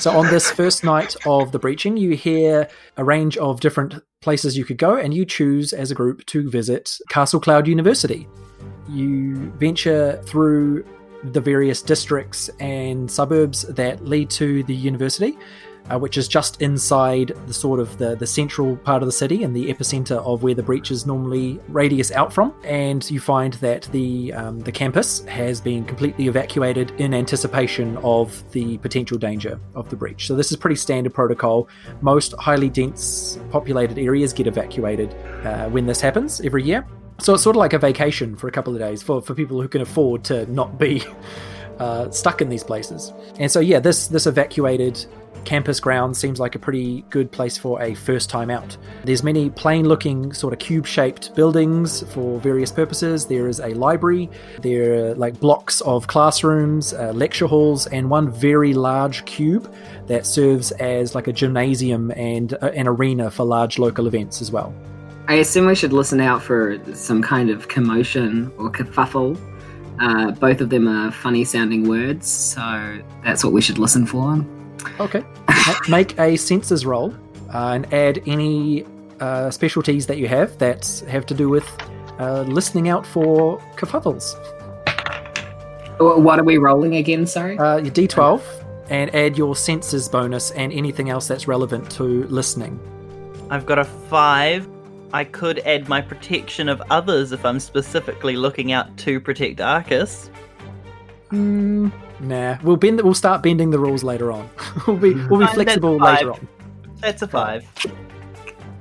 So on this first night of the breaching, you hear a range of different places you could go, and you choose as a group to visit Castle Cloud University. You venture through the various districts and suburbs that lead to the university, uh, which is just inside the sort of the, the central part of the city and the epicenter of where the breaches normally radius out from. And you find that the um, the campus has been completely evacuated in anticipation of the potential danger of the breach. So this is pretty standard protocol. Most highly dense populated areas get evacuated uh, when this happens every year. So it's sort of like a vacation for a couple of days for, for people who can afford to not be uh, stuck in these places. And so, yeah, this this evacuated campus ground seems like a pretty good place for a first time out. There's many plain looking sort of cube shaped buildings for various purposes. There is a library, there are like blocks of classrooms, uh, lecture halls, and one very large cube that serves as like a gymnasium and uh, an arena for large local events as well. I assume we should listen out for some kind of commotion or kerfuffle. Uh, both of them are funny sounding words, so that's what we should listen for. Okay. Make a senses roll uh, and add any uh, specialties that you have that have to do with uh, listening out for kerfuffles. What are we rolling again? Sorry. Uh, your D12 and add your senses bonus and anything else that's relevant to listening. I've got a five. I could add my protection of others if I'm specifically looking out to protect Arcus. Mm, nah, we'll bend. We'll start bending the rules later on. we'll be we'll be Fine, flexible that's later on. That's a five.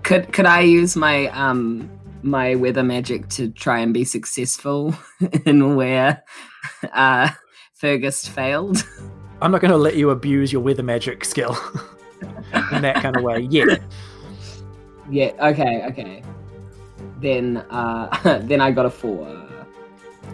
Could could I use my um my weather magic to try and be successful in where uh Fergus failed? I'm not going to let you abuse your weather magic skill in that kind of way. Yeah. Yeah. Okay. Okay. Then uh then I got a four.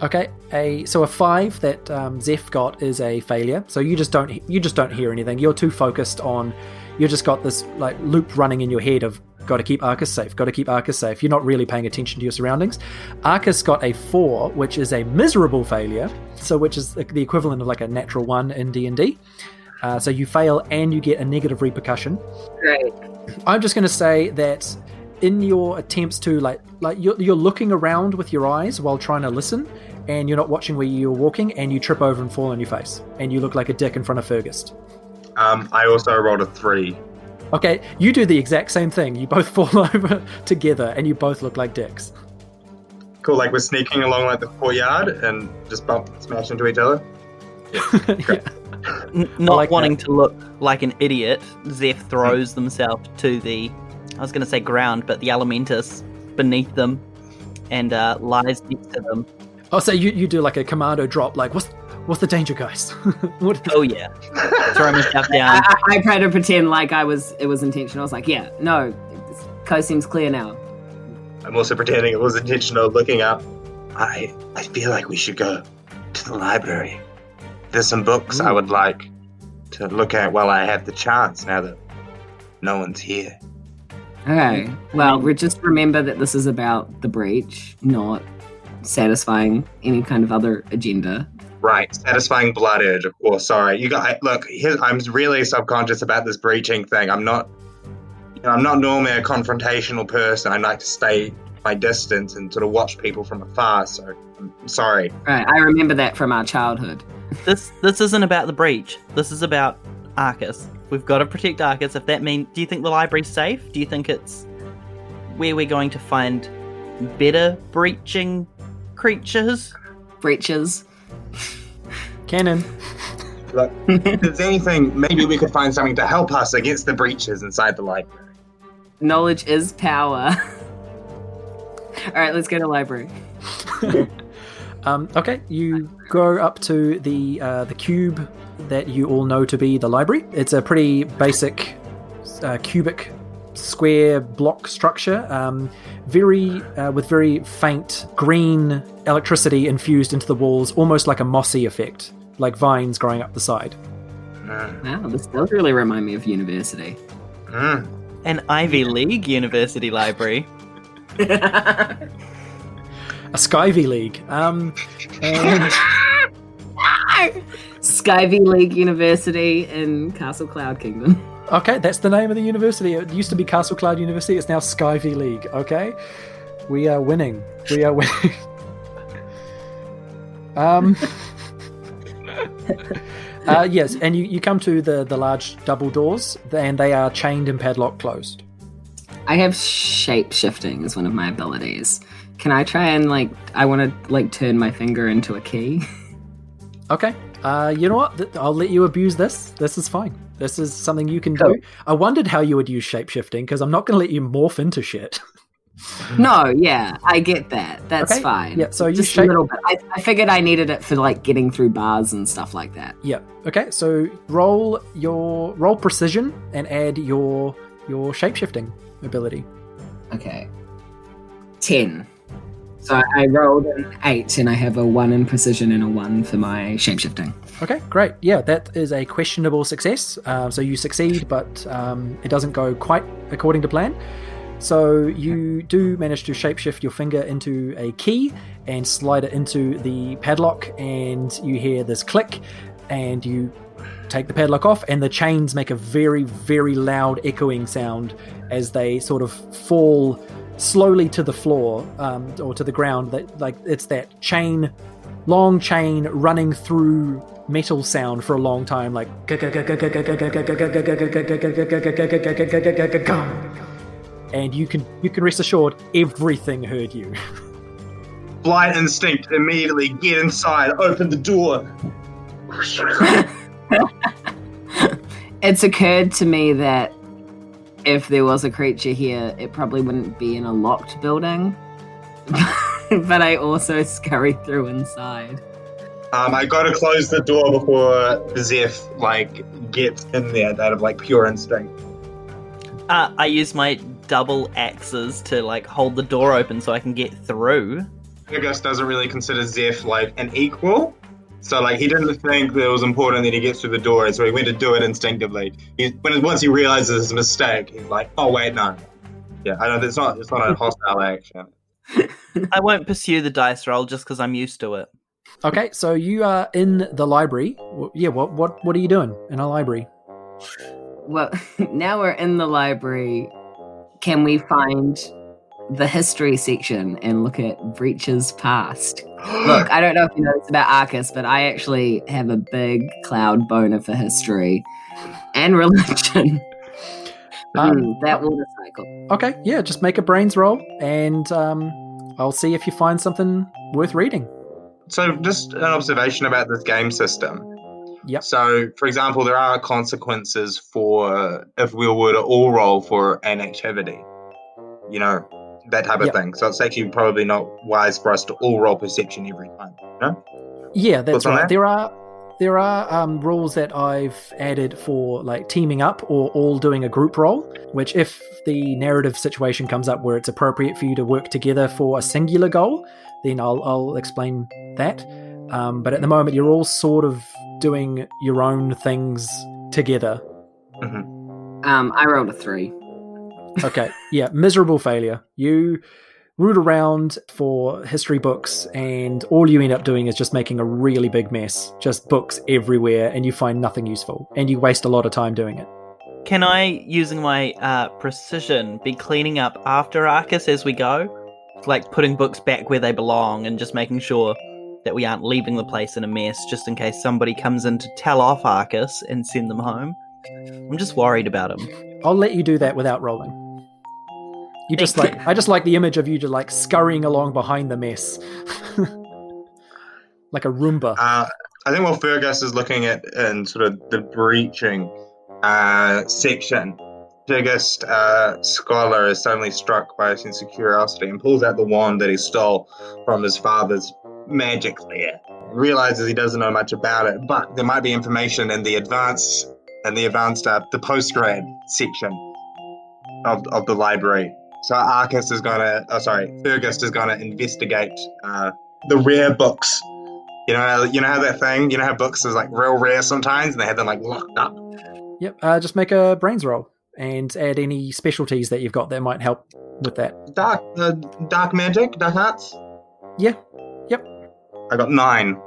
Okay, a so a five that um, Zeph got is a failure. So you just don't you just don't hear anything. You're too focused on. You just got this like loop running in your head of got to keep Arcus safe. Got to keep Arcus safe. You're not really paying attention to your surroundings. Arcus got a four, which is a miserable failure. So which is the equivalent of like a natural one in D and D. Uh, so you fail and you get a negative repercussion. Great. I'm just going to say that in your attempts to like like you're, you're looking around with your eyes while trying to listen and you're not watching where you're walking and you trip over and fall on your face and you look like a dick in front of Fergus. Um, I also rolled a three. Okay, you do the exact same thing. You both fall over together and you both look like dicks. Cool, like we're sneaking along like the courtyard and just bump smash into each other. yeah. N- not like wanting to look like an idiot, Zeph throws themselves to the, I was going to say ground, but the Elementus beneath them and uh, lies next to them. Oh, so you, you do like a commando drop, like, what's what's the danger, guys? what, Oh, yeah. Throw myself I, down. I, I tried to pretend like I was it was intentional. I was like, yeah, no, this coast seems clear now. I'm also pretending it was intentional, looking up. I I feel like we should go to the library. There's some books I would like to look at while I have the chance. Now that no one's here. Okay. Well, we just remember that this is about the breach, not satisfying any kind of other agenda. Right, satisfying blooded. urge. Of course. Sorry, you got. Look, here's, I'm really subconscious about this breaching thing. I'm not. You know, I'm not normally a confrontational person. I like to stay my distance and sort of watch people from afar. So I'm sorry. Right. I remember that from our childhood. This this isn't about the breach. This is about Arcus. We've got to protect Arcus. If that means, do you think the library's safe? Do you think it's where we're going to find better breaching creatures? Breaches. Cannon. Look, if there's anything, maybe we could find something to help us against the breaches inside the library. Knowledge is power. All right, let's go to library. Um, okay, you go up to the uh, the cube that you all know to be the library. It's a pretty basic uh, cubic square block structure, um, very uh, with very faint green electricity infused into the walls, almost like a mossy effect, like vines growing up the side. Mm. Wow, this does really remind me of university. Mm. An Ivy League university library. A Skyvy League. Um, and Skyview League University in Castle Cloud Kingdom. Okay, that's the name of the university. It used to be Castle Cloud University. It's now Skyview League. Okay, we are winning. We are winning. um. uh, yes, and you, you come to the, the large double doors, and they are chained and padlock closed. I have shape shifting as one of my abilities. Can I try and like I want to like turn my finger into a key? Okay. Uh, you know what? I'll let you abuse this. This is fine. This is something you can Cool. do. I wondered how you would use shapeshifting because I'm not going to let you morph into shit. no, yeah, I get that. That's Okay, fine. yeah, so you just shape- a little bit. I, I figured I needed it for like getting through bars and stuff like that. yeah. Okay. So roll your roll precision and add your your shapeshifting ability. Okay. 10. So I- rolled an 8 and I have a 1 in precision and a 1 for my shapeshifting. Okay, great. Yeah, that is a questionable success. Um, so you succeed, but um, it doesn't go quite according to plan. So you do manage to shapeshift your finger into a key and slide it into the padlock, and you hear this click, and you take the padlock off, and the chains make a very, very loud echoing sound as they sort of fall slowly to the floor um, or to the ground. That like it's that chain long chain running through metal sound for a long time, like and you can you can rest assured everything heard you. Blind instinct, immediately get inside, open the door. It's occurred to me that if there was a creature here, it probably wouldn't be in a locked building. but I also scurry through inside. Um, I gotta close the door before Zeph like gets in there out of like pure instinct. Uh, I use my double axes to like hold the door open so I can get through. Fergus doesn't really consider Zeph like an equal. So like he didn't think that it was important that he gets through the door, so he went to do it instinctively. He, when once he realizes his mistake, he's like, "Oh wait, no, yeah, I know it's not it's not a hostile action." I won't pursue the dice roll just because I'm used to it. Okay, so you are in the library. Yeah, what what what are you doing in a library? Well, now we're in the library. Can we find the history section and look at Breach's past? Look, I don't know if you know this about Arcus, but I actually have a big cloud boner for history and religion. Um, Hmm, that water cycle. Okay, yeah, just make a brains roll, and um, I'll see if you find something worth reading. So, just an observation about this game system. Yep. So, for example, there are consequences for if we were to all roll for an activity. You know, that type of Yep. thing. So, it's actually probably not wise for us to all roll perception every time. No? Yeah, that's What's right. that? There are there are um, rules that I've added for like teaming up or all doing a group role. Which, if the narrative situation comes up where it's appropriate for you to work together for a singular goal, then I'll I'll explain that. Um, but at the moment, you're all sort of doing your own things together. Um, I rolled a three. Okay, yeah, miserable failure. You root around for history books, and all you end up doing is just making a really big mess. Just books everywhere, and you find nothing useful, and you waste a lot of time doing it. Can I, using my uh, precision, be cleaning up after Arcus as we go? Like putting books back where they belong and just making sure that we aren't leaving the place in a mess just in case somebody comes in to tell off Arcus and send them home. I'm just worried about him. I'll let you do that without rolling. You just like I just like the image of you just like scurrying along behind the mess, like a Roomba. Uh, I think while Fergus is looking at in sort of the breaching uh, section, Fergus uh, Squalor is suddenly struck by a sense of curiosity and pulls out the wand that he stole from his father's magic lair. Realizes he doesn't know much about it, but there might be information in the advanced and the advanced uh, the postgrad section of, of the library. So Arcus is gonna, oh sorry, Fergus is gonna investigate uh, the rare books you know, you know how that thing, you know how books is like real rare sometimes, and they have them like locked up. Yep. Uh, just make a brains roll and add any specialties that you've got that might help with that. Dark, uh, dark magic, dark arts. Yeah. Yep. I got nine.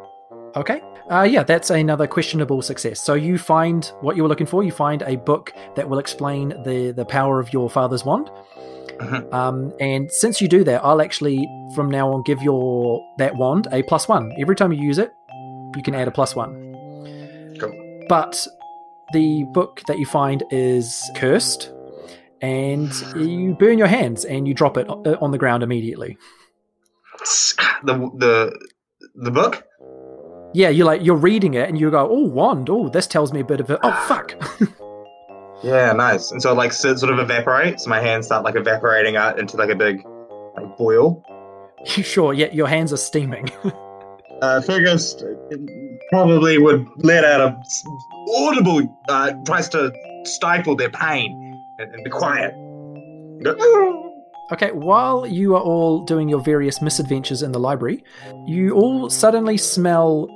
Okay. Uh, yeah, that's another questionable success. So you find what you were looking for. You find a book that will explain the the power of your father's wand. Mhm. Um, and since you do that, I'll actually from now on give your that wand a plus one. Every time you use it, you can add a plus one. Cool. But the book that you find is cursed, and you burn your hands and you drop it uh, on the ground immediately. The the the book. Yeah, you're like you're reading it and you go, "Oh, wand! Oh, this tells me a bit of it. Oh, fuck!" Yeah, nice. And so it, like sort of evaporates. My hands start like evaporating out into like a big like boil. sure, yeah, your hands are steaming. Uh, Fergus probably would let out a audible uh, tries to stifle their pain and, and be quiet. Okay, while you are all doing your various misadventures in the library, you all suddenly smell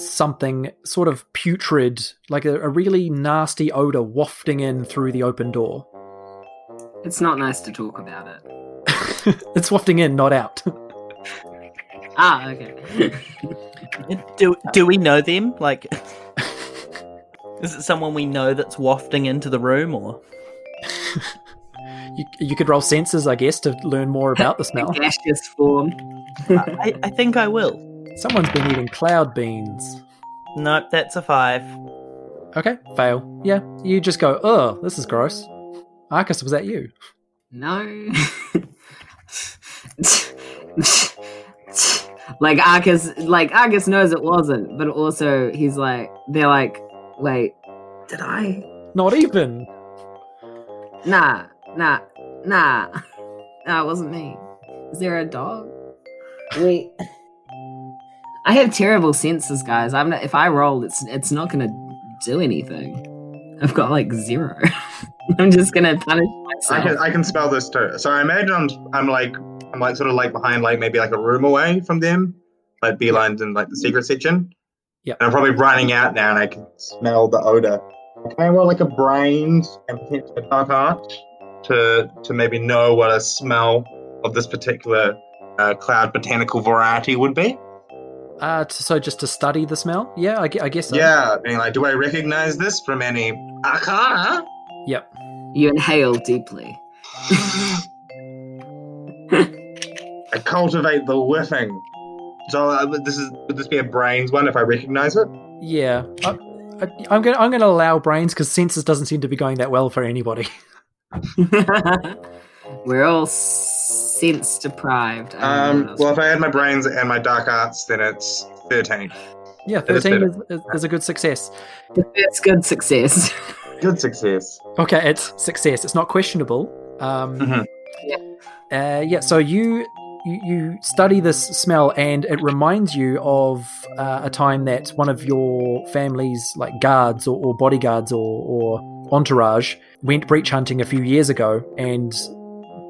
something sort of putrid, like a, a really nasty odor wafting in through the open door. It's not nice to talk about it. it's wafting in, not out. Ah, okay. Do do we know them? Like, is it someone we know that's wafting into the room, or you, you could roll senses, I guess, to learn more about the smell. Gaseous form. I, I think I will. Someone's been eating cloud beans. Nope, that's a five. Okay, fail. Yeah, you just go, oh, this is gross. Arcus, was that you? No. like Arcus, like Arcus knows it wasn't, but also he's like, they're like, wait, did I? Not even. Nah, nah, nah, nah. It wasn't me. Is there a dog? Wait. I have terrible senses, guys. I'm not. If I roll, it's it's not gonna do anything. I've got like zero. I'm just gonna punish I can I can spell this too. So I imagine I'm I'm like I'm like sort of like behind like maybe like a room away from them, like beelines in like the secret section. Yeah. And I'm probably running out now, and I can smell the odor. Can I roll like a brains and potentially a dark art to to maybe know what a smell of this particular uh, cloud botanical variety would be? Uh, t- so just to study the smell? Yeah, I, I guess so. Yeah, I mean, like, do I recognize this from any arcana? Yep. You inhale deeply. I cultivate the whiffing. So uh, this is would this be a brains one if I recognize it? Yeah. I, I, I'm gonna I'm gonna allow brains because senses doesn't seem to be going that well for anybody. We're all sense deprived. I don't know Um, well, if I add my brains and my dark arts, then it's thirteen. Yeah, thirteen is, is, is a good success. it's good success. Good success. Okay, it's success. It's not questionable. Um, Mhm. uh, yeah. So you, you you study this smell, and it reminds you of uh, a time that one of your family's like guards or, or bodyguards or, or entourage went breach hunting a few years ago, and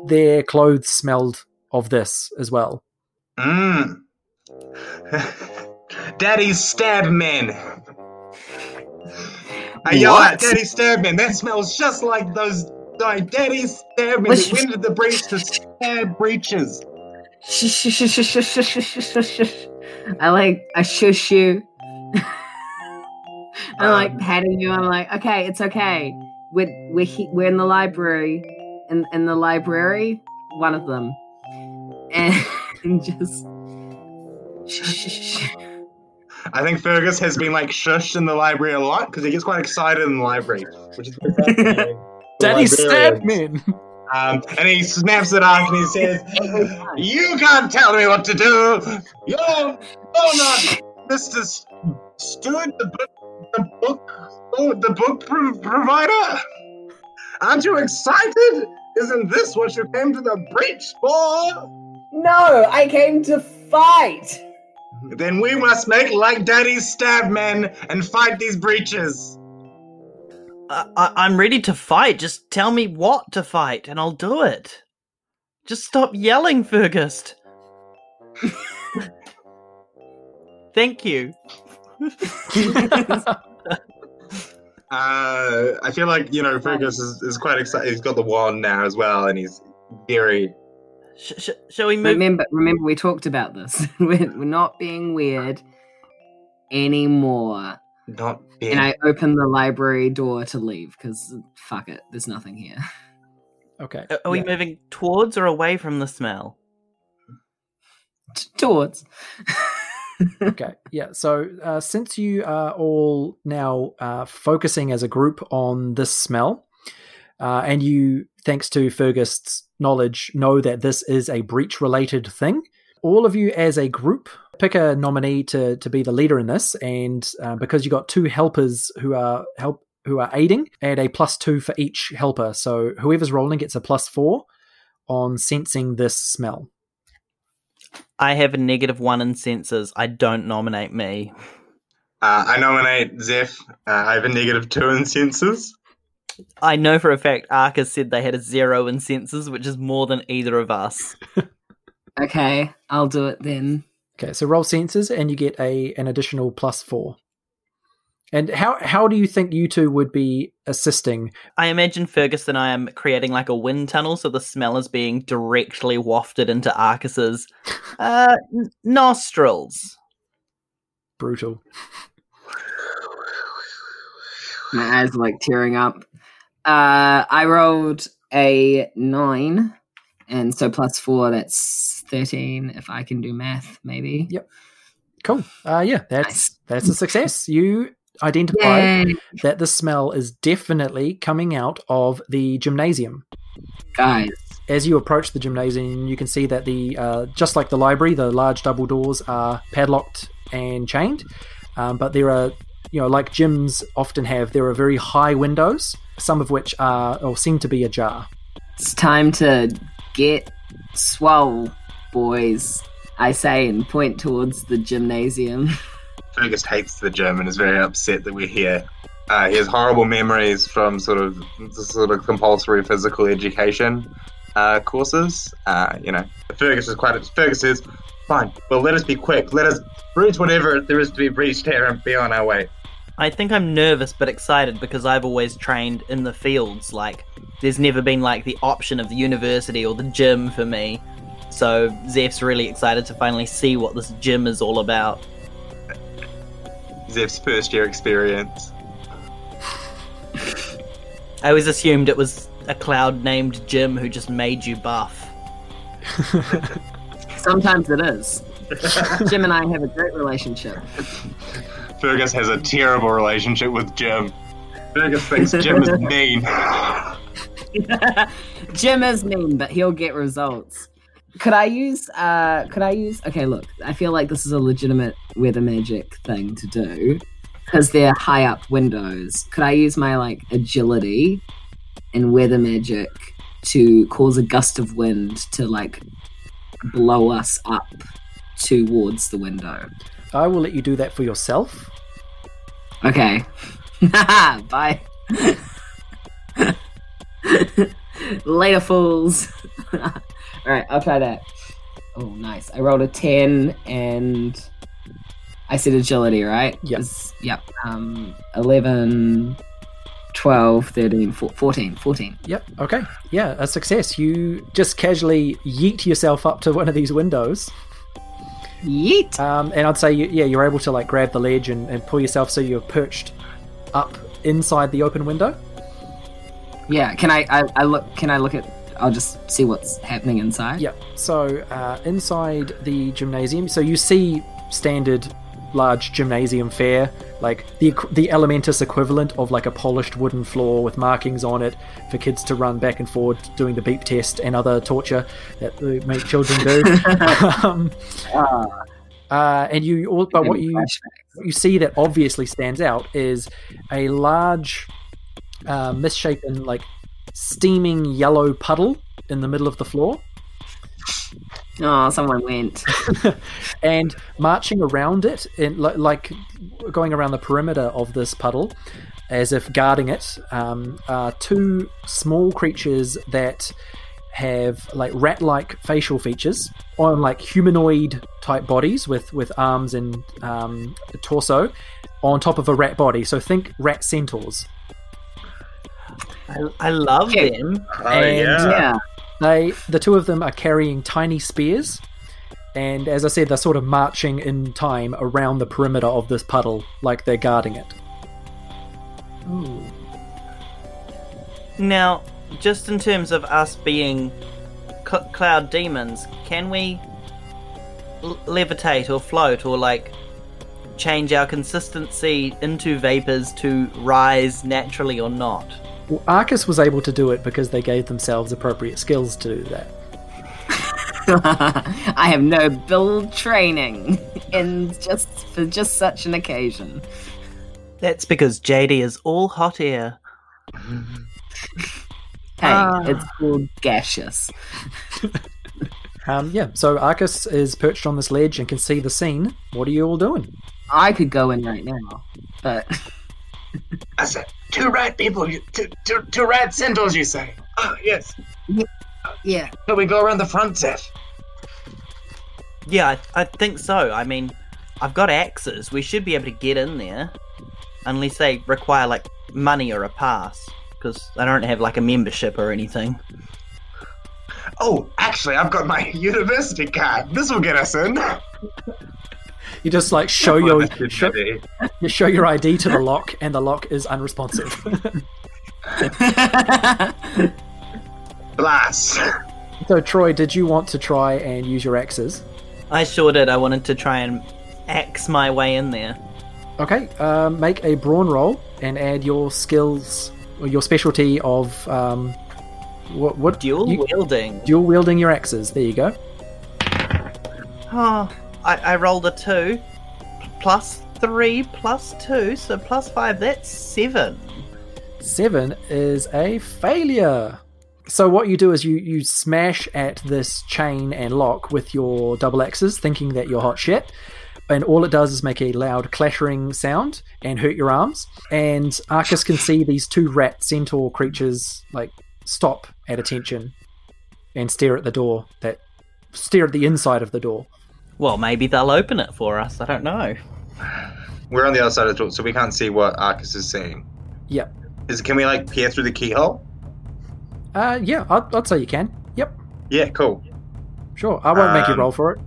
their clothes smelled of this as well. Mm. Daddy's stab men. I yell What? out, Daddy stab men. That smells just like those. Sorry, Daddy's stab men. They went into the breach to stab breaches. I like I shush you. I'm like Um, patting you. I'm like, okay, it's okay. We're we're he- we're in the library, in in the library, one of them, and just. I think Fergus has been like shushed in the library a lot because he gets quite excited in the library, which is very fascinating. The Daddy stabbed librarians. men. Um, and he snaps it off and he says, You can't tell me what to do! You're, you're not Mr. S- Stewart, the book, the book, oh, the book pro- provider? Aren't you excited? Isn't this what you came to the breach for? no, I came to fight. Then we must make like Daddy's stab men and fight these breaches. I, I, I'm ready to fight. Just tell me what to fight, and I'll do it. Just stop yelling, Fergus. Thank you. Uh, I feel like you know Fergus is, is quite excited. He's got the wand now as well, and he's very. Sh- sh- shall we move? Remember, remember, we talked about this. we're, we're not being weird. anymore. Not Ben. And I open the library door to leave because fuck it, there's nothing here. Okay. Are- Are we yeah. moving towards or away from the smell? T- Towards. okay yeah so uh, since you are all now uh, focusing as a group on this smell uh, and you thanks to fergus's knowledge know that this is a breach related thing all of you as a group pick a nominee to, to be the leader in this and uh, because you've got two helpers who are help who are aiding add a plus two for each helper. So whoever's rolling gets a plus four on sensing this smell I have a negative one in senses. I don't nominate me. Uh, I nominate Zeph. Uh, I have a negative two in senses. I know for a fact Arcus said they had a zero in senses, which is more than either of us. Okay, I'll do it then. Okay, so roll senses and you get a an additional plus four. And how how do you think you two would be assisting? I imagine Fergus and I am creating like a wind tunnel, so the smell is being directly wafted into Arcus's uh, n- nostrils. Brutal. My eyes are like tearing up. Uh, I rolled a nine, and so plus four, that's thirteen. If I can do math, maybe. Yep. Cool. Uh, yeah, that's Nice. that's a success. You identify Yay, that the smell is definitely coming out of the gymnasium. guys! As you approach the gymnasium, you can see that the uh, just like the library, the large double doors are padlocked and chained. Um, but there are, you know, like gyms often have, there are very high windows, some of which are or seem to be ajar. It's time to get swole, boys. I say and point towards the gymnasium. Fergus hates the gym and is very upset that we're here. Uh, he has horrible memories from sort of sort of compulsory physical education uh, courses. Uh, you know, Fergus is quite. Fergus is fine. Well, let us be quick. Let us breach whatever there is to be breached here and be on our way. I think I'm nervous but excited because I've always trained in the fields. Like, there's never been like the option of the university or the gym for me. So Zeph's really excited to finally see what this gym is all about. Zeph's first year experience. I always assumed it was a cloud named Jim who just made you buff. Sometimes it is. Jim and I have a great relationship. Fergus has a terrible relationship with Jim. Fergus thinks Jim is mean. Jim is mean, but he'll get results. Could I use? uh Could I use? Okay, look. I feel like this is a legitimate weather magic thing to do because they're high up windows. Could I use my like agility and weather magic to cause a gust of wind to like blow us up towards the window? I will let you do that for yourself. Okay. Bye. Later, fools. All right, I'll try that. Oh, nice. I rolled a 10 and I said agility, right? Yep. Yep. Um, 11, 12, 13, 14. 14. 14. Yep. Okay. Yeah, a success. You just casually yeet yourself up to one of these windows, Yeet. um, and I'd say, you, yeah, you're able to like grab the ledge and, and pull yourself so you're perched up inside the open window. Yeah, can I, I, I look, can I look at, I'll just see what's happening inside? Yeah. So uh, inside the gymnasium, so you see standard large gymnasium fare, like the the Elementus equivalent of like a polished wooden floor with markings on it for kids to run back and forward doing the beep test and other torture that they make children do. um, Ah, uh, and you, all, but what you what you see that obviously stands out is a large, uh, misshapen, like steaming yellow puddle in the middle of the floor. Oh, someone went. and marching around it, in, like going around the perimeter of this puddle, as if guarding it, um, are two small creatures that have like rat-like facial features on like humanoid type bodies with with arms and um, a torso on top of a rat body. So think rat centaurs. I, I love Okay. them. Oh And- yeah. Yeah. They, the two of them, are carrying tiny spears, And as I said, they're sort of marching in time around the perimeter of this puddle, like they're guarding it. Ooh. Now, just in terms of us being cl- cloud demons, can we l- levitate or float or like change our consistency into vapors to rise naturally or not? Well, Arcus was able to do it because they gave themselves appropriate skills to do that. I have no build training in just for just such an occasion. That's because JD is all hot air. Hey, Ah. it's called gaseous. Um, yeah, so Arcus is perched on this ledge and can see the scene. What are you all doing? I could go in right now, but I said, two rat people, you, two, two, two rat centaurs, you say? Ah, yes. yeah. Can we go around the front, Zeph? Yeah, I, I think so. I mean, I've got axes. We should be able to get in there. Unless they require, like, money or a pass. Because I don't have, like, a membership or anything. Oh, actually, I've got my university card. This will get us in. You just like show your show, you show your ID to the lock, and the lock is unresponsive. Blast. so, Troy, did you want to try and use your axes? I sure did. I wanted to try and axe my way in there. Okay, um, make a brawn roll and add your skills or your specialty of um, what what Dual you- wielding. dual wielding your axes. There you go. Oh, I, I rolled a two, plus three, plus two, so plus five. That's seven. Seven is a failure. So what you do is you you smash at this chain and lock with your double axes, thinking that you're hot shit. And all it does is make a loud clattering sound and hurt your arms. And Arcus can see these two rat centaur creatures like stop at attention and stare at the door. That stare at the inside of the door. Well, maybe they'll open it for us. I don't know. We're on the other side of the door, so we can't see what Arcus is seeing. Yep. Is can we like peer through the keyhole? Uh, yeah, I'd, I'd say you can. Yep. Yeah, cool. Sure, I won't make you Um, roll for it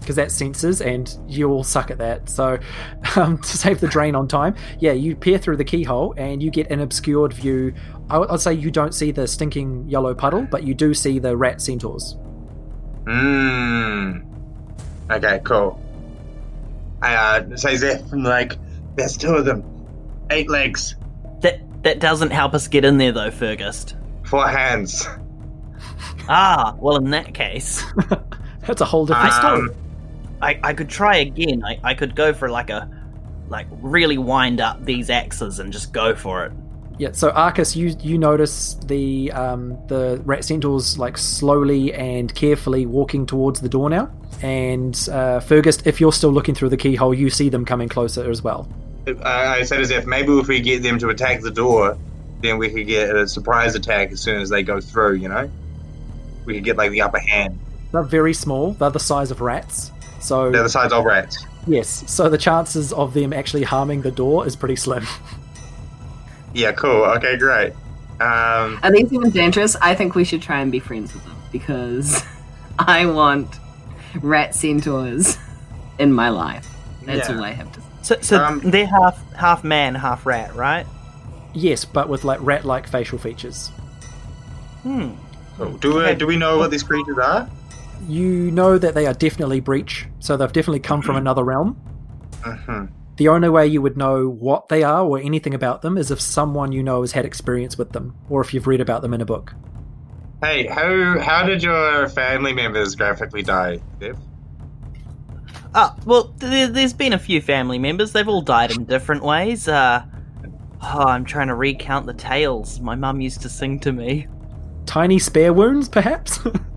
because that's sensors, and you all suck at that. So, um, to save the drain on time, yeah, you peer through the keyhole and you get an obscured view. I would I'd say you don't see the stinking yellow puddle, but you do see the rat centaurs. Mmm. Okay, cool. I uh, say Zeph, I'm like, there's two of them. Eight legs, That that doesn't help us get in there, though, Fergus. four hands. Ah, well, in that case, That's a whole different story. Um, I, I could try again. I, I could go for like a like really wind up these axes and just go for it. Yeah, so Arcus, you you notice the um, the rat centaurs like slowly and carefully walking towards the door now, and uh, Fergus, if you're still looking through the keyhole, you see them coming closer as well. I, I said as if maybe if we get them to attack the door, then we could get a surprise attack as soon as they go through. You know, we could get like the upper hand. They're very small. They're the size of rats. So They're the size of rats. yes, so the chances of them actually harming the door is pretty slim. Yeah, cool. Okay, great. Um, Are these even dangerous? I think we should try and be friends with them because I want rat centaurs in my life. That's Yeah. all I have to say. So, so Um, they're half half man, half rat, right? Yes, but with like rat-like facial features. Hmm. cool. Do we do we know what these creatures are? You know that they are definitely breach, so they've definitely come from another realm. hmm The only way you would know what they are or anything about them is if someone you know has had experience with them, or if you've read about them in a book. Hey, how how did your family members graphically die, Dev? Ah, well, there, there's been a few family members. They've all died in different ways. Uh, oh, I'm trying to recount the tales my mum used to sing to me. Tiny spare wounds, perhaps?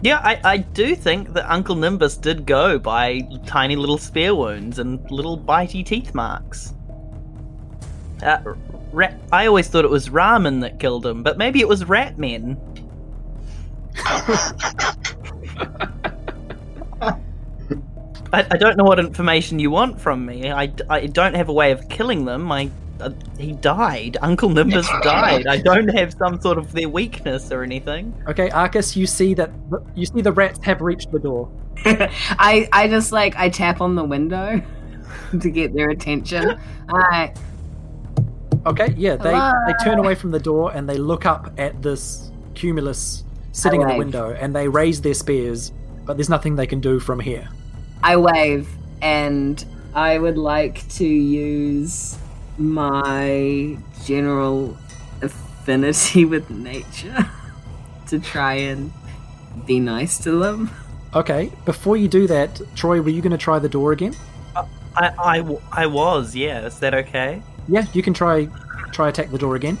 Yeah, I, I do think that Uncle Nimbus did go by tiny little spear wounds and little bitey teeth marks. Uh, ra- I always thought it was ramen that killed him, but maybe it was rat men. I, I don't know what information you want from me. I, I don't have a way of killing them. I, uh, he died. Uncle Nimbus died. I don't have some sort of their weakness or anything. okay, Arcus, you see that you see the rats have reached the door. I I just like I tap on the window to get their attention. I Okay, yeah, they, Hello? they turn away from the door and they look up at this cumulus sitting in the window and they raise their spears, but there's nothing they can do from here. I wave and I would like to use my general affinity with nature to try and be nice to them. Okay, before you do that, Troy, were you going to try the door again? Uh, I I I was, yeah. Is that okay? Yeah, you can try try attack the door again.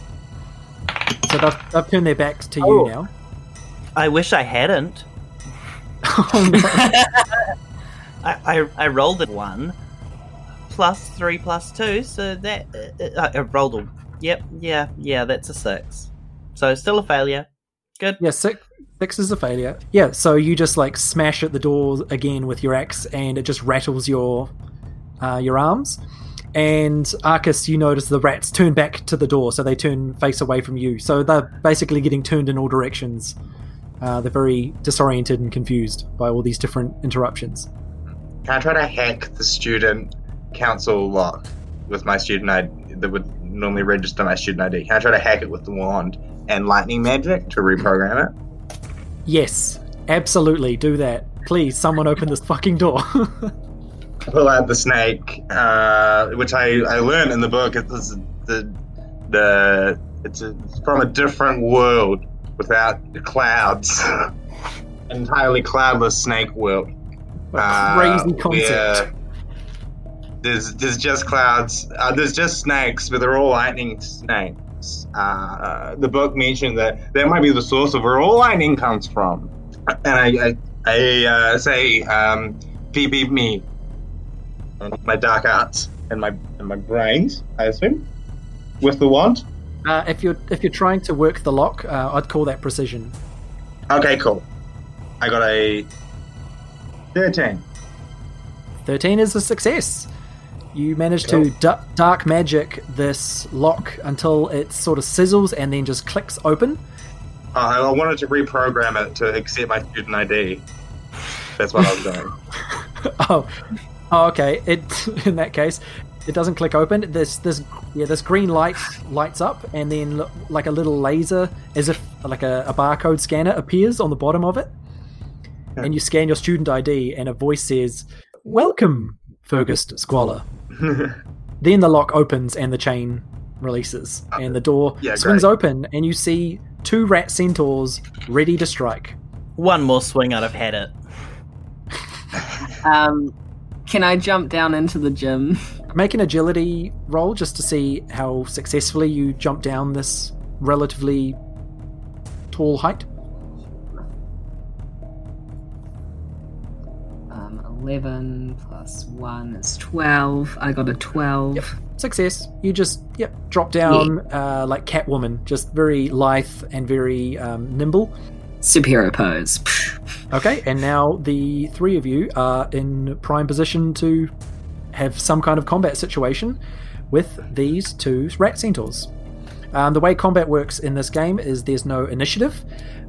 So they've, they've turned their backs to Oh. you now. I wish I hadn't. Oh, no. I, I, I rolled a one plus three plus two, so that uh, uh, I rolled a. Yep, yeah, yeah, that's a six. So still a failure. Good. Yeah, six, six is a failure. Yeah, so you just like smash at the door again with your axe, and it just rattles your uh, your arms. And Arcus, you notice the rats turn back to the door, so they turn face away from you. So they're basically getting turned in all directions. Uh, they're very disoriented and confused by all these different interruptions. Can I try to hack the student council lock with my student ID that would normally register my student ID? Can I try to hack it with the wand and lightning magic to reprogram it? Yes, absolutely, do that. Please, someone open this fucking door. Pull out the snake, uh, which I, I learned in the book. It's the the it's, a, it's from a different world without the clouds, entirely cloudless snake world. What a Uh, crazy concept. There's there's just clouds. Uh, there's just snakes, but they're all lightning snakes. Uh, the book mentioned that that might be the source of where all lightning comes from. And I I, I uh, say, um, beep beep me. And my dark arts and my and my brains, I assume, with the wand. Uh, if you're if you're trying to work the lock, uh, I'd call that precision. Okay, cool. I got a thirteen. Thirteen is a success. You manage to da- dark magic this lock until it sort of sizzles and then just clicks open. Uh, I wanted to reprogram it to accept my student ID. That's what I was doing. oh, oh, okay. It in that case, it doesn't click open. This this yeah this green light lights up and then like a little laser, as if like a, a barcode scanner appears on the bottom of it, and you scan your student ID and a voice says, "Welcome, Fergus Squalor." Then the lock opens and the chain releases, and the door Yeah, swings great. open, and you see two rat centaurs ready to strike. One more swing, I'd have had it. Um, can I jump down into the gym? Make an agility roll just to see how successfully you jump down this relatively tall height. 11 plus 1 is 12. I got a 12. Yep. Success. You just yep drop down uh, like Catwoman, just very lithe and very um, nimble. Superhero pose. Okay, and now the three of you are in prime position to have some kind of combat situation with these two rat centaurs. Um, the way combat works in this game is there's no initiative.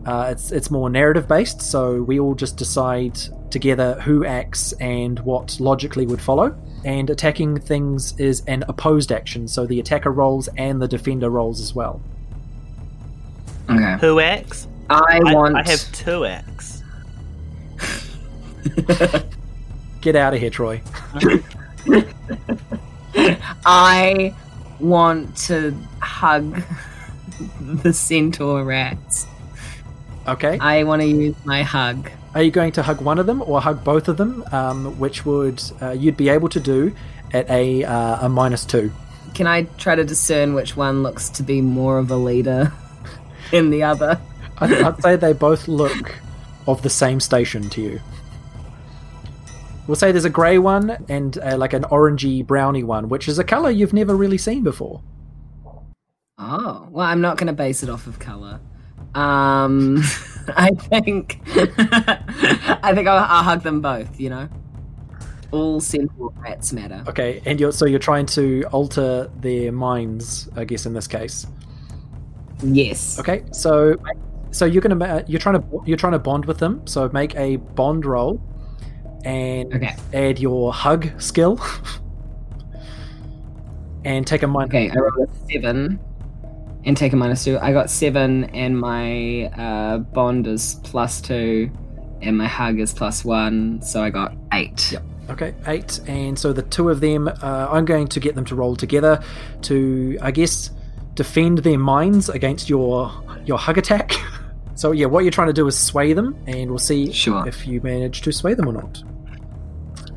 Uh, it's it's more narrative based, so we all just decide together who acts and what logically would follow. And attacking things is an opposed action, so the attacker rolls and the defender rolls as well. Okay. Who acts? I I, want. I have two acts. Get out of here, Troy. I want to hug the centaur rats. Okay. I want to use my hug. Are you going to hug one of them or hug both of them? Um, which would uh, you'd be able to do at a uh, a minus two. Can I try to discern which one looks to be more of a leader in the other? I'd, I'd say they both look of the same station to you. We'll say there's a grey one and uh, like an orangey browny one, which is a color you've never really seen before. Oh, well, I'm not going to base it off of color. Um, I think I think I'll, I'll hug them both. You know, all centaur rats matter. Okay, and you're so you're trying to alter their minds, I guess in this case. Yes. Okay, so so you're gonna you're trying to you're trying to bond with them. So make a bond roll. and Okay. add your hug skill. and take a mind. Okay, I rolled a seven and take a minus two. I got seven, and my uh, bond is plus two, and my hug is plus one, so I got eight. Yep. Okay, eight. And so the two of them, uh, I'm going to get them to roll together to, I guess, defend their minds against your your hug attack. so yeah, what you're trying to do is sway them, and we'll see Sure. if you manage to sway them or not.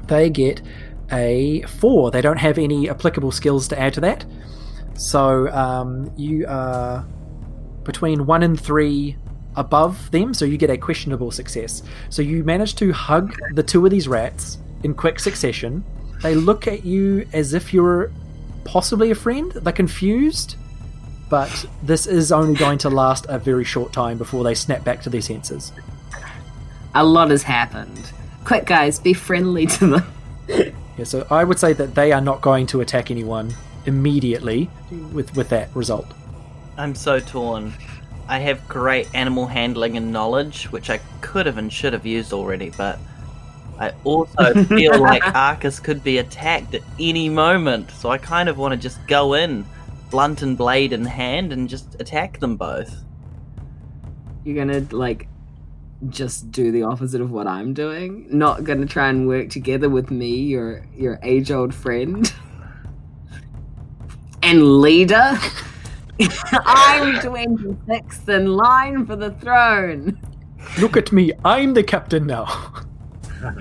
They get a four. They don't have any applicable skills to add to that. So um, you are between one and three above them, so you get a questionable success. So you manage to hug the two of these rats in quick succession. They look at you as if you're possibly a friend. They're confused, but this is only going to last a very short time before they snap back to their senses. A lot has happened. Quick, guys, be friendly to them. Yeah, so I would say that they are not going to attack anyone immediately with with that result. I'm so torn. I have great animal handling and knowledge, which I could have and should have used already, but I also feel like Arcus could be attacked at any moment, so I kind of want to just go in, blunt and blade in hand, and just attack them both. You're gonna like just do the opposite of what I'm doing. Not gonna try and work together with me, your your age old friend and leader. I'm 26th in line for the throne. Look at me, I'm the captain now.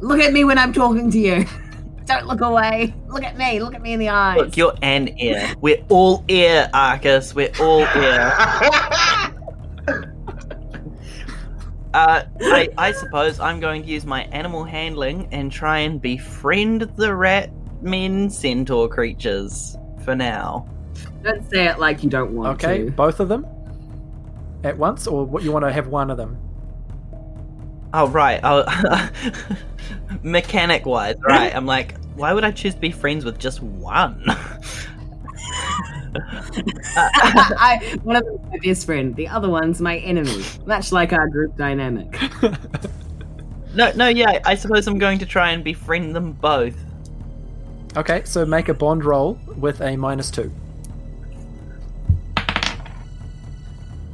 Look at me when I'm talking to you. Don't look away. Look at me. Look at me in the eyes. Look, you're an ear. We're all ear, Arcus. We're all ear. Uh, I, I suppose I'm going to use my animal handling and try and befriend the rat men centaur creatures for now. Don't say it like you don't want Okay, to. both of them at once, or what you want to have one of them? Oh, right. Oh, mechanic wise, right. I'm like, why would I choose to be friends with just one? I, one of them's my best friend. The other one's my enemy. Much like our group dynamic. no, no, yeah, I suppose I'm going to try and befriend them both. Okay, so make a bond roll with a minus two.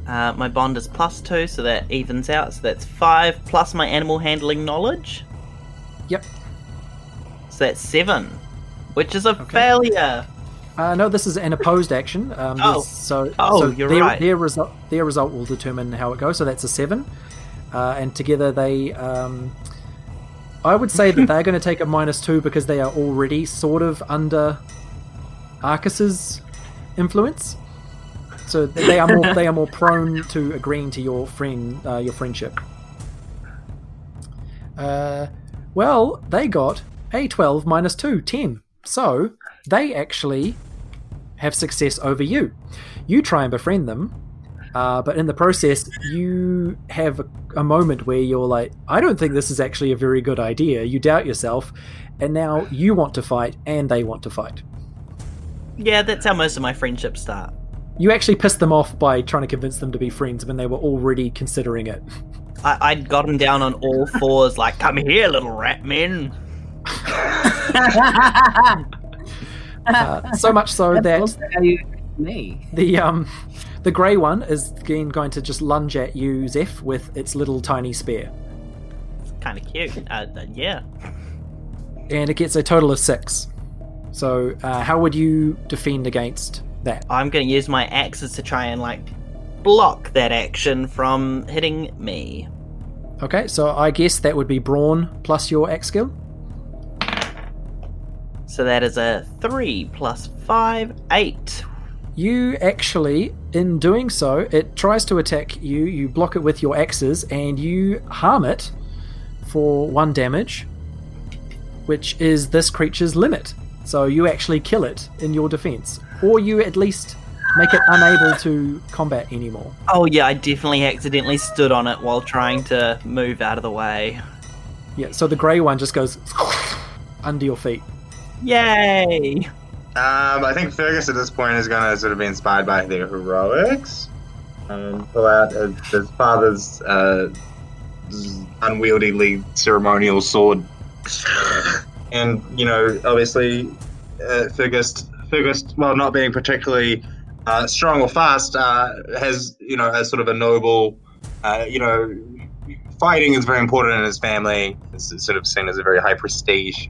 Uh, my bond is plus two, so that evens out. So that's five plus my animal handling knowledge. Yep. So that's seven, which is a failure. Uh, no, this is an opposed action. Um, Oh. So, Oh, so you're their, right. Their result, their result will determine how it goes. So that's a seven, uh, and together they. Um, I would say that they're going to take a minus two because they are already sort of under Arcus's influence. So they are more they are more prone to agreeing to your friend uh, your friendship. Uh, well, they got a 12 minus 2, 10. So they actually have success over you. You try and befriend them, uh, but in the process, you have a, a moment where you're like, I don't think this is actually a very good idea. You doubt yourself, and now you want to fight, and they want to fight. Yeah, that's how most of my friendships start. You actually pissed them off by trying to convince them to be friends when they were already considering it. I, I got them down on all fours, like, come here, little rat men. Uh, so much so That's that also how you me. The um, the grey one is again going to just lunge at you, Zeph, with its little tiny spear, Kind of cute. Uh, yeah. and it gets a total of six. So, uh, how would you defend against that? I'm going to use my axes to try and, like, block that action from hitting me. Okay, so I guess that would be brawn plus your axe skill. So that is a 3 plus 5, 8. You actually, in doing so, it tries to attack you. You block it with your axes, and you harm it for one damage, which is this creature's limit. So you actually kill it in your defense, or you at least make it unable to combat anymore. Oh, yeah, I definitely accidentally stood on it while trying to move out of the way. Yeah, so the grey one just goes under your feet. Yay! Um, I think Fergus at this point is going to sort of be inspired by their heroics. Um, pull out his, his father's uh, unwieldily ceremonial sword. And you know, obviously, uh, Fergus, Fergus, well, not being particularly uh, strong or fast, uh, has you know, has sort of a noble, uh, you know, fighting is very important in his family. It's sort of seen as a very high prestige.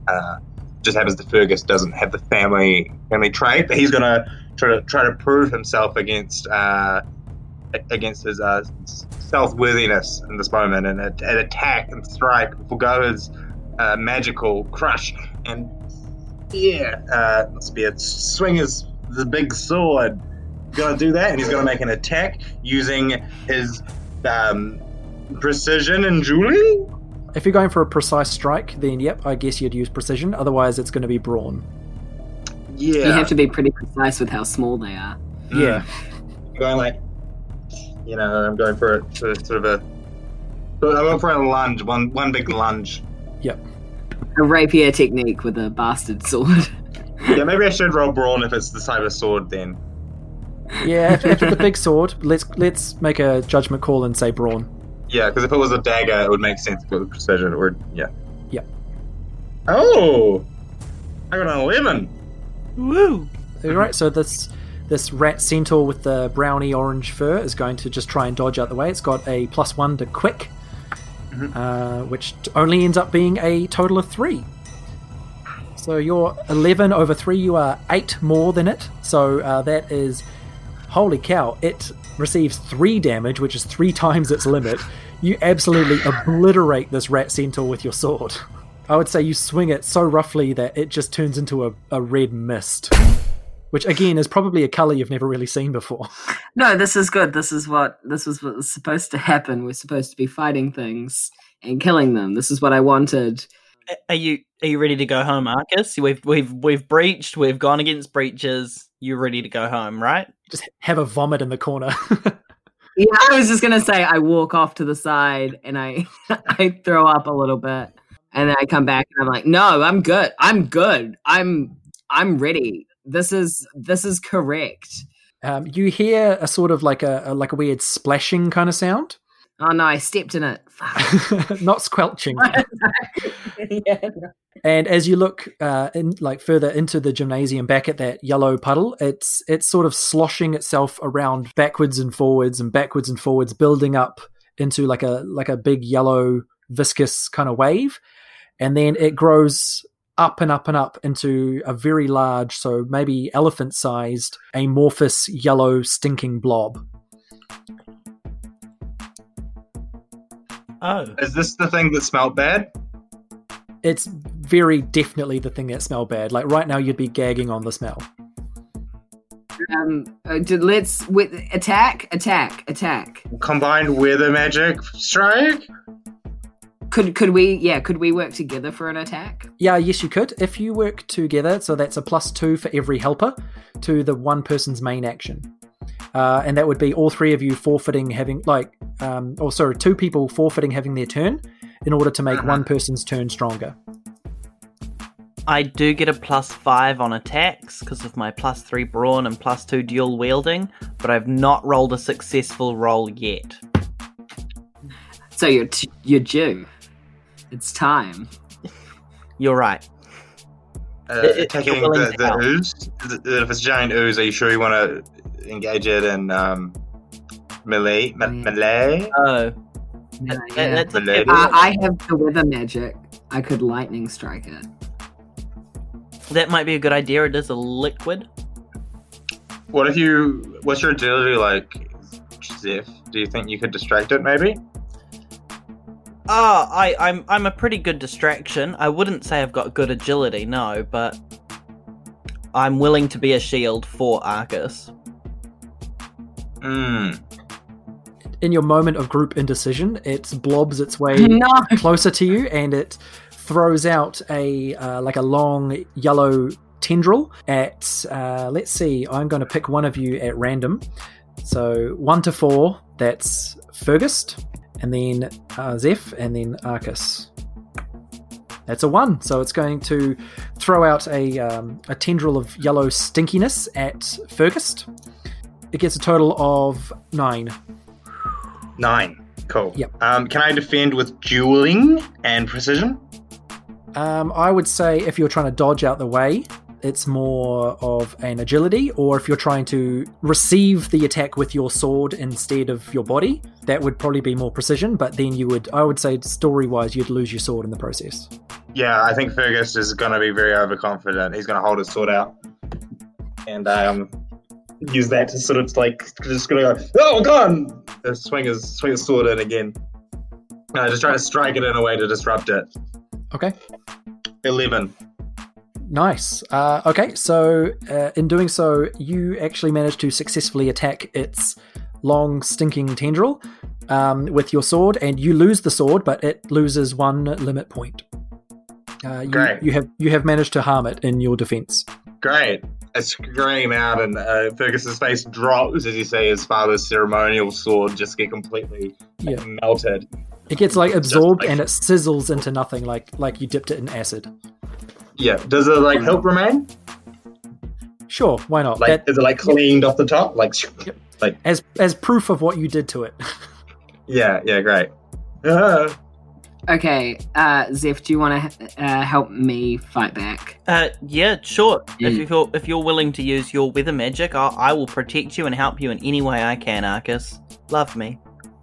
Just happens that Fergus doesn't have the family family trait, he's gonna try to try to prove himself against uh, against his uh, self worthiness in this moment and, and attack and strike, forgo his uh, magical crush and yeah, uh, spear swing his the big sword. Gonna do that, and he's gonna make an attack using his um, precision and Julie. If you're going for a precise strike, then yep, I guess you'd use precision. Otherwise, it's going to be brawn. Yeah, You have to be pretty precise with how small they are. Mm. Yeah. I'm going like, you know, I'm going for a for sort of a. I'm going for a lunge, one one big lunge. Yep. A rapier technique with a bastard sword. Yeah, maybe I should roll brawn if it's the cyber sword then. Yeah, if, if it's a big sword, let's let's make a judgment call and say brawn. Yeah, because if it was a dagger, it would make sense if it was precision. Or yeah. Yep. Oh, I got an eleven. Woo! All right, so this this rat centaur with the browny orange fur is going to just try and dodge out the way. It's got a plus one to quick, Mhm. uh, which only ends up being a total of three. So you're eleven over three. You are eight more than it. So uh, that is holy cow! It receives three damage, which is three times its limit. You absolutely obliterate this rat centaur with your sword. I would say you swing it so roughly that it just turns into a, a red mist. Which again is probably a color you've never really seen before. no, this is good. This is what this was what was supposed to happen. We're supposed to be fighting things and killing them. This is what I wanted. Are you are you ready to go home, Arcus? We've we've we've breached. We've gone against breaches. You're ready to go home, right? Just have a vomit in the corner. Yeah, I was just gonna say I walk off to the side and I I throw up a little bit and then I come back and I'm like, no, I'm good. I'm good. I'm I'm ready. This is this is correct. um, you hear a sort of like a, a like a weird splashing kind of sound, Oh no, I stepped in it. Fuck. not squelching. yeah. And as you look uh, in, like further into the gymnasium, back at that yellow puddle, it's it's sort of sloshing itself around backwards and forwards and backwards and forwards, building up into like a like a big yellow viscous kind of wave, and then it grows up and up and up into a very large, so maybe elephant-sized, amorphous yellow stinking blob. Oh, Is this the thing that smelled bad? It's very definitely the thing that smelled bad. Like right now, you'd be gagging on the smell. Um, uh, let's with attack, attack, attack. Combined weather magic strike. Could could we? Yeah, could we work together for an attack? Yeah, yes, you could. If you work together, so that's a plus two for every helper to the one person's main action. Uh, and that would be all three of you forfeiting having, like, um, or sorry, two people forfeiting having their turn in order to make Uh-huh. one person's turn stronger. I do get a plus five on attacks because of my plus three brawn and plus two dual wielding, but I've not rolled a successful roll yet. So you're t- you're due. It's time. You're right. Uh, It- it- attacking the, the ooze. The- If it's a giant ooze, are you sure you want to engage it in um, melee? Me- Oh, melee? Oh, Yeah, yeah. that's a Relate. fair Uh. I have the weather magic. I could lightning strike it. that might be a good idea. It is a liquid. What if you? What's your agility like, Zeph? Do you think you could distract it? Maybe. Ah, I, I'm I'm a pretty good distraction. I wouldn't say I've got good agility, no, but I'm willing to be a shield for Arcus. Hmm. In your moment of group indecision, it blobs its way No. closer to you and it throws out a uh, like a long yellow tendril at uh, let's see i'm going to pick one of you at random so one to four that's fergus and then uh, zeph and then arcus that's a one so it's going to throw out a, um, a tendril of yellow stinkiness at fergus it gets a total of nine Nine. Cool. Yep. Um, can I defend with dueling and precision? Um, I would say if you're trying to dodge out the way, it's more of an agility, or if you're trying to receive the attack with your sword instead of your body, that would probably be more precision. But then you would, I would say, story wise, you'd lose your sword in the process. Yeah, I think Fergus is going to be very overconfident. He's going to hold his sword out and um, use that to sort of like just going to go, oh, gone! Swing his swing his sword in again. Uh, just try to strike it in a way to disrupt it. Okay. Eleven. Nice. Uh, okay, so uh, in doing so, you actually managed to successfully attack its long, stinking tendril um, with your sword, and you lose the sword, but it loses one limit point. Uh, you, Great. you have you have managed to harm it in your defense. Great. I scream out, and uh, Fergus's face drops as you see his father's ceremonial sword just get completely Yeah. melted. It gets like absorbed like- and it sizzles into nothing, like like you dipped it in acid. Yeah. Does it like help remain? Sure, why not? Like, That, is it like cleaned off the top? Like, like as as proof of what you did to it. yeah, yeah, great. Okay, uh, Zeph, do you want to uh, help me fight back? Uh, yeah, sure. If Mm. you're if you're willing to use your weather magic, I'll, I will protect you and help you in any way I can, Arcus. Love me.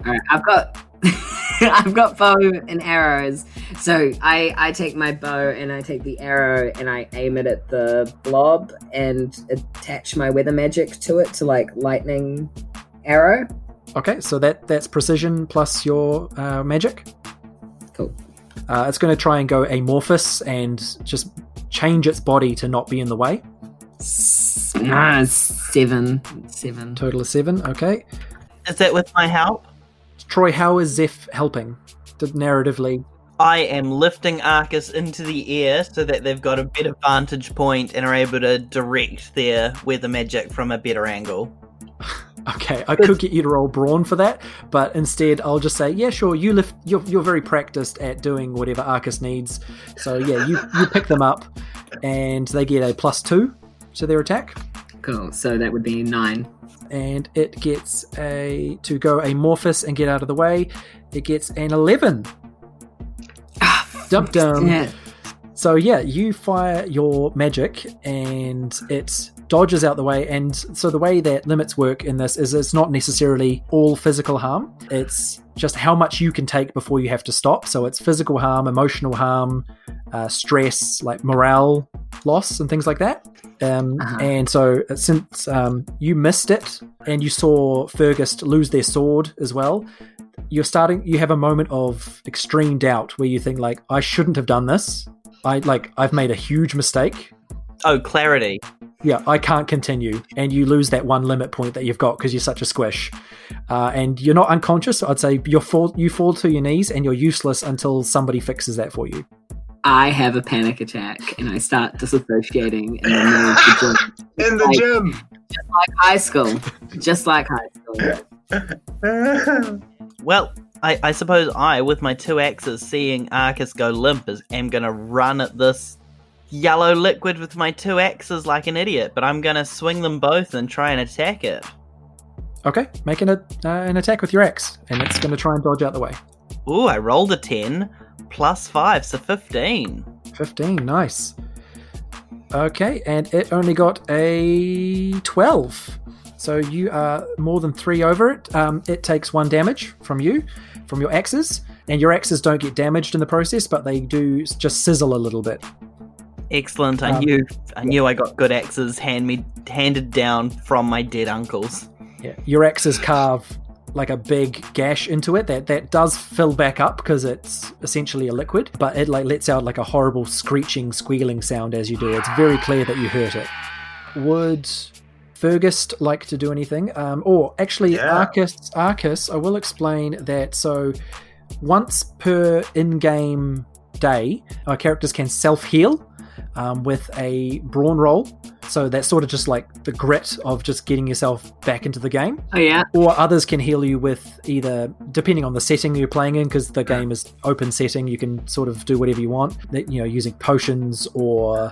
All right, I've got I've got bow and arrows. So I I take my bow and I take the arrow and I aim it at the blob and attach my weather magic to it to like lightning arrow. okay, so that that's precision plus your uh, magic. Cool. Uh, it's going to try and go amorphous and just change its body to not be in the way. S- ah, seven, seven. Total of seven. Okay, Is that with my help? Troy, how is Zeph helping? Narratively? I am lifting Arcus into the air so that they've got a better vantage point and are able to direct their weather magic from a better angle. Okay, I could get you to roll brawn for that, but instead I'll just say, yeah, sure. You lift. You're, you're very practiced at doing whatever Arcus needs, so yeah, you you pick them up, and they get a plus two to their attack, Cool. So that would be nine. and it gets a to go amorphous and get out of the way. It gets an eleven. Ah, Dum dum. yeah. So yeah, you fire your magic and it dodges out the way. And so the way that limits work in this is it's not necessarily all physical harm. It's just how much you can take before you have to stop. So it's physical harm, emotional harm, uh, stress, like morale loss and things like that. Um, Uh-huh. And so since um, you missed it and you saw Fergus lose their sword as well, you're starting. You have a moment of extreme doubt where you think like, I shouldn't have done this. I like I've made a huge mistake. Oh, clarity. Yeah, I can't continue, and you lose that one limit point that you've got because you're such a squish, uh, and you're not unconscious. I'd say you fall you fall to your knees, and you're useless until somebody fixes that for you. I have a panic attack and I start disassociating in the middle of the gym. In the Like- gym. Like high school. Just like high school. Well, I, I suppose I, with my two axes, seeing Arcus go limp, is am gonna run at this yellow liquid with my two axes like an idiot. But I'm gonna swing them both and try and attack it. Okay, make an, uh, an attack with your axe, and it's to try and dodge out the way. Ooh, I rolled a ten plus five, so fifteen. 15, nice. Okay, and it only got a 12. So you are more than three over it. Um, it takes one damage from you, from your axes, and your axes don't get damaged in the process, but they do just sizzle a little bit. Excellent. I Um, knew I knew I got good axes hand me handed down from my dead uncles. Yeah, your axes carve like a big gash into it that that does fill back up because it's essentially a liquid, but it like lets out like a horrible screeching, squealing sound as you do. It's very clear that you hurt it. Would Fergus like to do anything? Um, or actually, Yeah. Arcus, Arcus, I will explain that. So once per in-game day, our characters can self-heal um, with a brawn roll. So that's sort of just like the grit of just getting yourself back into the game. Oh yeah. Or others can heal you with either, depending on the setting you're playing in, because the game is open setting, you can sort of do whatever you want. That, You know, using potions or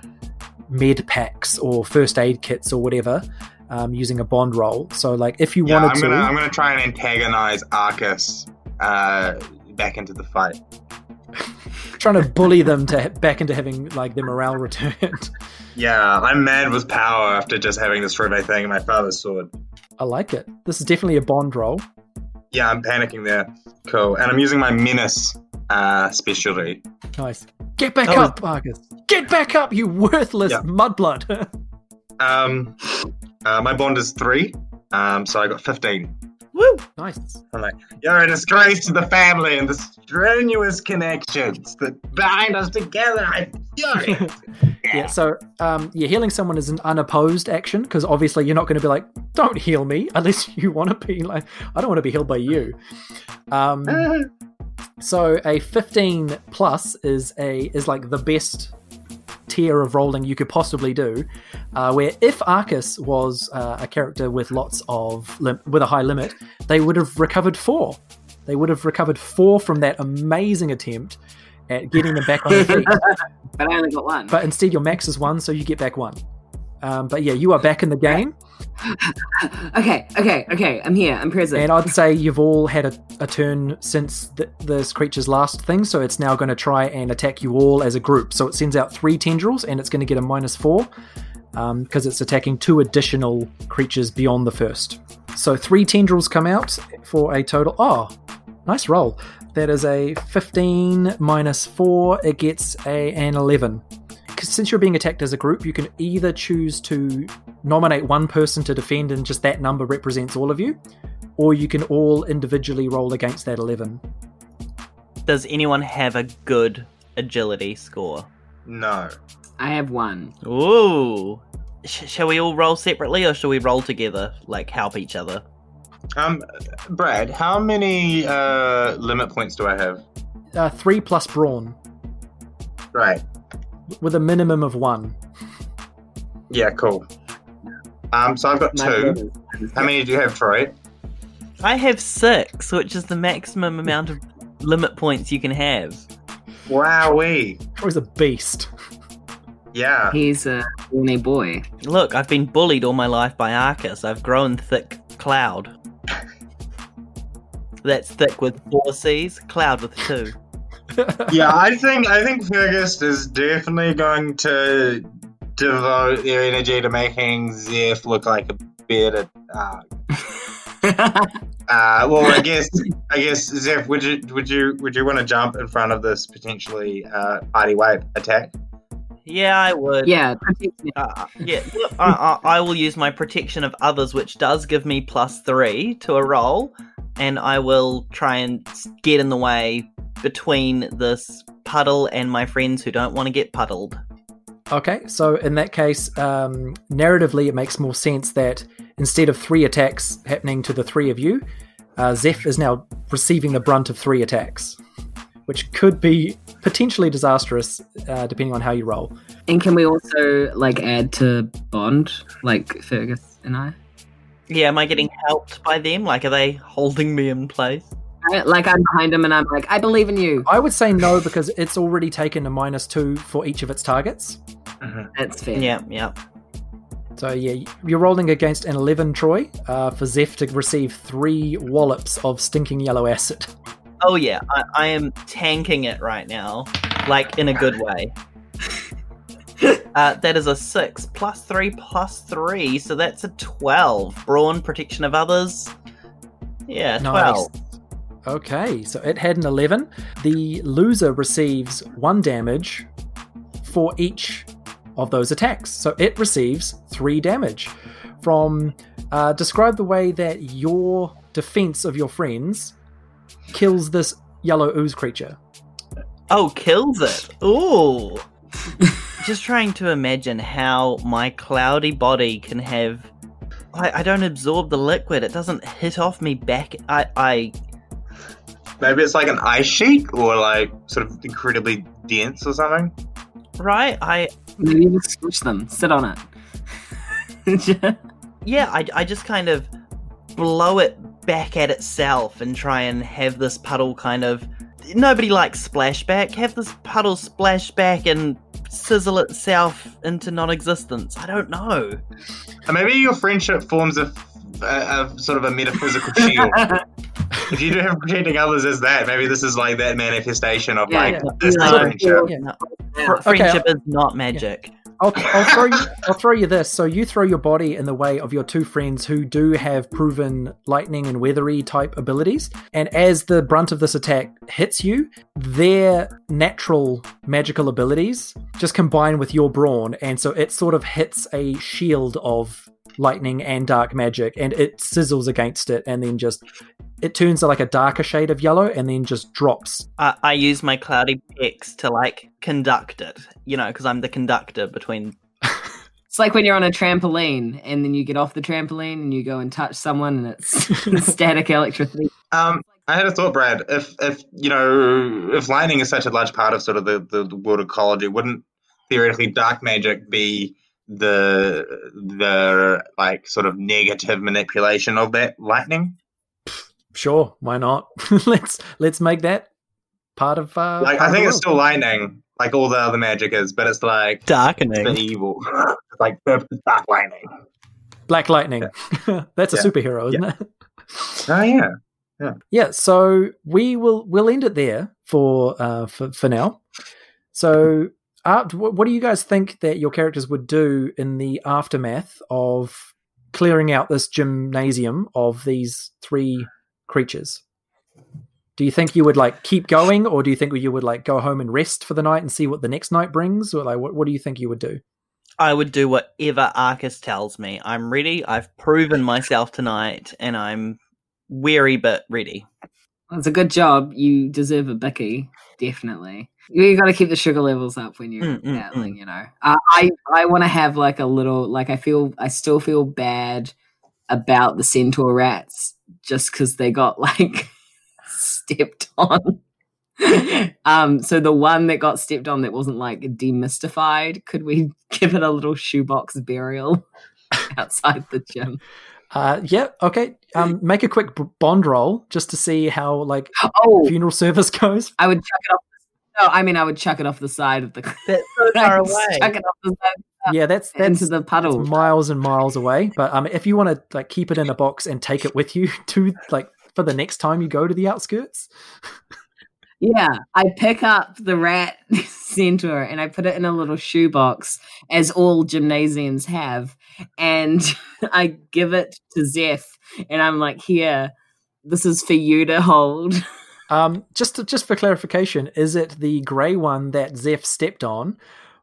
med packs or first aid kits or whatever, um, using a bond roll. So, like, if you Yeah, wanted I'm to, gonna I'm gonna try and antagonize Arcus uh, back into the fight. Trying to bully them to back into having like their morale returned. Yeah, I'm mad with power after just having destroyed my thing and my father's sword. I like it. This is definitely a bond roll. Yeah, I'm panicking there. Cool. And I'm using my menace uh, specialty. Nice. Get back That was- up, Marcus. Get back up, you worthless Yeah. mudblood. Um, uh, my bond is three, um, so I got 15. Woo! nice. I'm like, you're a disgrace to the family and the strenuous connections that bind us together. I'm furious. Yeah, so um, yeah, healing someone is an unopposed action because obviously you're not going to be like, "Don't heal me," unless you want to be like, "I don't want to be healed by you." Um, so a 15 plus is a is like the best tier of rolling you could possibly do. Uh, where if Arcus was uh, a character with lots of lim- with a high limit, they would have recovered four. They would have recovered four from that amazing attempt at getting them back on their feet. but I only got one. but instead your max is one, so you get back one. Um, but yeah, you are back in the game, okay, okay, okay. I'm here. I'm present. and I'd say you've all had a, a turn since th- this creature's last thing, so it's now going to try and attack you all as a group. So it sends out three tendrils, and it's going to get a minus four because it's attacking two additional creatures beyond the first. So three tendrils come out for a total. Oh, nice roll. That is a 15 minus 4. It gets a, an 11. 'Cause Since you're being attacked as a group, you can either choose to nominate one person to defend and just that number represents all of you, or you can all individually roll against that 11. Does anyone have a good agility score? no. I have one. Ooh. Sh- shall we all roll separately or shall we roll together? Like help each other? Um, Brad, how many uh, limit points do I have? Uh, 3 plus brawn, Right. With a minimum of 1. Yeah, cool. Um, so I've got My two. brothers. How many do you have, Troy? I have six, which is the maximum amount of limit points you can have. Wowee. Troy's a beast. Yeah. He's a horny boy. Look, I've been bullied all my life by Arcus. I've grown thick cloud. That's thick with four C's, cloud with two. Yeah, I think I think Fergus is definitely going to devote their energy to making Zeph look like a bearded dog. Uh, well, I guess I guess Zeph, would you would you would you want to jump in front of this potentially uh, party weight attack? Yeah, I would. yeah. Uh, yeah, look, I, I, I will use my protection of others, which does give me plus three to a roll, and I will try and get in the way between this puddle and my friends who don't want to get puddled. Okay, so in that case, um, narratively, it makes more sense that instead of three attacks happening to the three of you, uh, Zeph is now receiving the brunt of three attacks, which could be potentially disastrous uh, depending on how you roll. And can we also like add to Bond, like Fergus and I? Yeah, am I getting helped by them? Like, are they holding me in place? I- Like I'm behind him and I'm like, I believe in you. I would say no because it's already taken a minus two for each of its targets. That's fair. Yeah, yeah. So yeah, you're rolling against an 11, Troy, uh, for Zeph to receive three wallops of stinking yellow acid. Oh yeah, I, I am tanking it right now, like in a good way. Uh, that is a six plus three plus three, so that's a twelve. Brawn, protection of others. Yeah, twelve. Okay, so it had an 11. The loser receives one damage for each of those attacks. So it receives three damage from. Uh, describe the way that your defense of your friends kills this yellow ooze creature. Oh, kills it. Ooh. Just trying to imagine how my cloudy body can have. I, I don't absorb the liquid. It doesn't hit off me back. I, I Maybe it's like an ice sheet or like sort of incredibly dense or something. right. I Maybe just squish them. Sit on it. yeah. I, I just kind of blow it back at itself and try and have this puddle kind of. Nobody likes splashback. Have this puddle splash back and sizzle itself into non-existence. I don't know. And maybe your friendship forms a, a, a sort of a metaphysical shield. if you do have protecting others as that, maybe this is like that manifestation of Yeah, like yeah. this Yeah. friendship. Yeah. No, Yeah. fr- Okay, friendship is not magic. I'll, I'll throw you. I'll throw you this. So you throw your body in the way of your two friends who do have proven lightning and weathery type abilities, and as the brunt of this attack hits you, their natural magical abilities just combine with your brawn, and so it sort of hits a shield of lightning and dark magic, and it sizzles against it, and then just it turns to like a darker shade of yellow, and then just drops I, I use my cloudy pecs to like conduct it, you know, because I'm the conductor between. It's like when you're on a trampoline and then you get off the trampoline and you go and touch someone and it's static electricity. Um, I had a thought, Brad. If if you know if lightning is such a large part of sort of the, the, the world ecology, wouldn't theoretically dark magic be the the like sort of negative manipulation of that lightning? Sure, why not? let's let's make that part of. Uh, Like part I think it's still lightning, like all the other magic is, but it's like the Darkening. evil, It's like the dark lightning. Black Lightning. That's a superhero, isn't it? Oh yeah. Yeah. So we will we'll end it there for uh, for for now. So, uh, what do you guys think that your characters would do in the aftermath of clearing out this gymnasium of these three creatures? Do you think you would like keep going, or do you think you would like go home and rest for the night and see what the next night brings, or like what what do you think you would do? I would do whatever Arcus tells me. I'm ready. I've proven myself tonight, and I'm weary but ready. It's a good job. You deserve a bicky, definitely. You got to keep the sugar levels up when you're Mm, mm, battling. You know, uh, I I want to have like a little like I feel I still feel bad about the centaur rats just because they got like stepped on. um, so the one that got stepped on that wasn't like demystified, could we give it a little shoebox burial outside the gym? Uh, yeah, okay. Um, make a quick b- bond roll just to see how like Oh, funeral service goes. I would chuck it off. No, I mean I would chuck it off the side of the. That's so far away. Chuck it off the side Yeah, that's that's into the puddle. It's miles and miles away. But um, if you want to like keep it in a box and take it with you to like for the next time you go to the outskirts, Yeah, I pick up the rat centaur and I put it in a little shoebox, as all gymnasiums have, and I give it to Zeph, and I'm like, "Here, this is for you to hold." um, just to, just for clarification, is it the grey one that Zeph stepped on,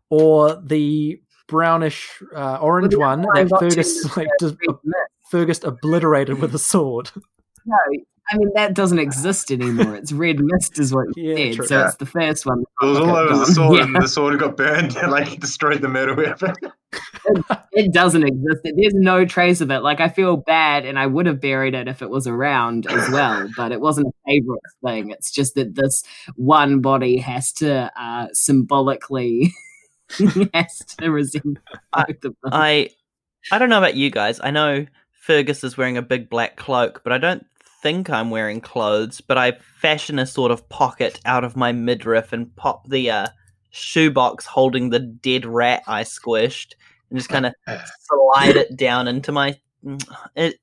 or the brownish uh, orange Well, one that Fergus like just. Fergus obliterated with a sword? No, I mean that doesn't exist anymore. It's red mist, is what you Yeah, said. true. So Yeah. it's the first one. It was all over the sword, Yeah. and the sword got burned and like destroyed the metal weapon. It doesn't exist. There's no trace of it. Like I feel bad, and I would have buried it if it was around as well. But it wasn't a favorite thing. It's just that this one body has to uh, symbolically has to resemble I- both of them. I I don't know about you guys. I know Fergus is wearing a big black cloak, but I don't think I'm wearing clothes. But I fashion a sort of pocket out of my midriff and pop the uh, shoebox holding the dead rat I squished, and just kind of slide it down into my it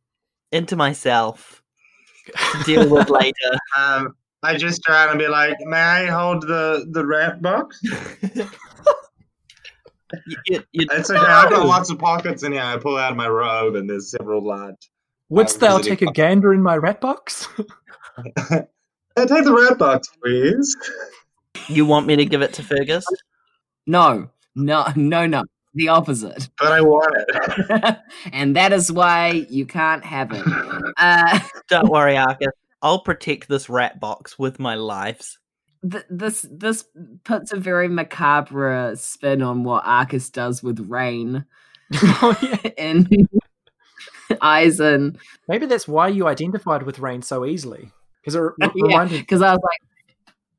into myself to deal with later. Um, I just try and be like, "May I hold the the rat box?" You, you, you- It's okay. I've got lots of pockets in here. I pull out of my robe, and there's several large. Wouldst Uh, thou take a gander in my rat box? Hey, take the rat box, please. you want me to give it to Fergus? No, no, no, no. The opposite. But I want it. and that is why you can't have it. Uh, Don't worry, Arcus. I'll protect this rat box with my lives. th- this this puts a very macabre spin on what Arcus does with rain oh yeah. in Isen. Maybe that's why you identified with Rain so easily because it re- Yeah. reminded Because I was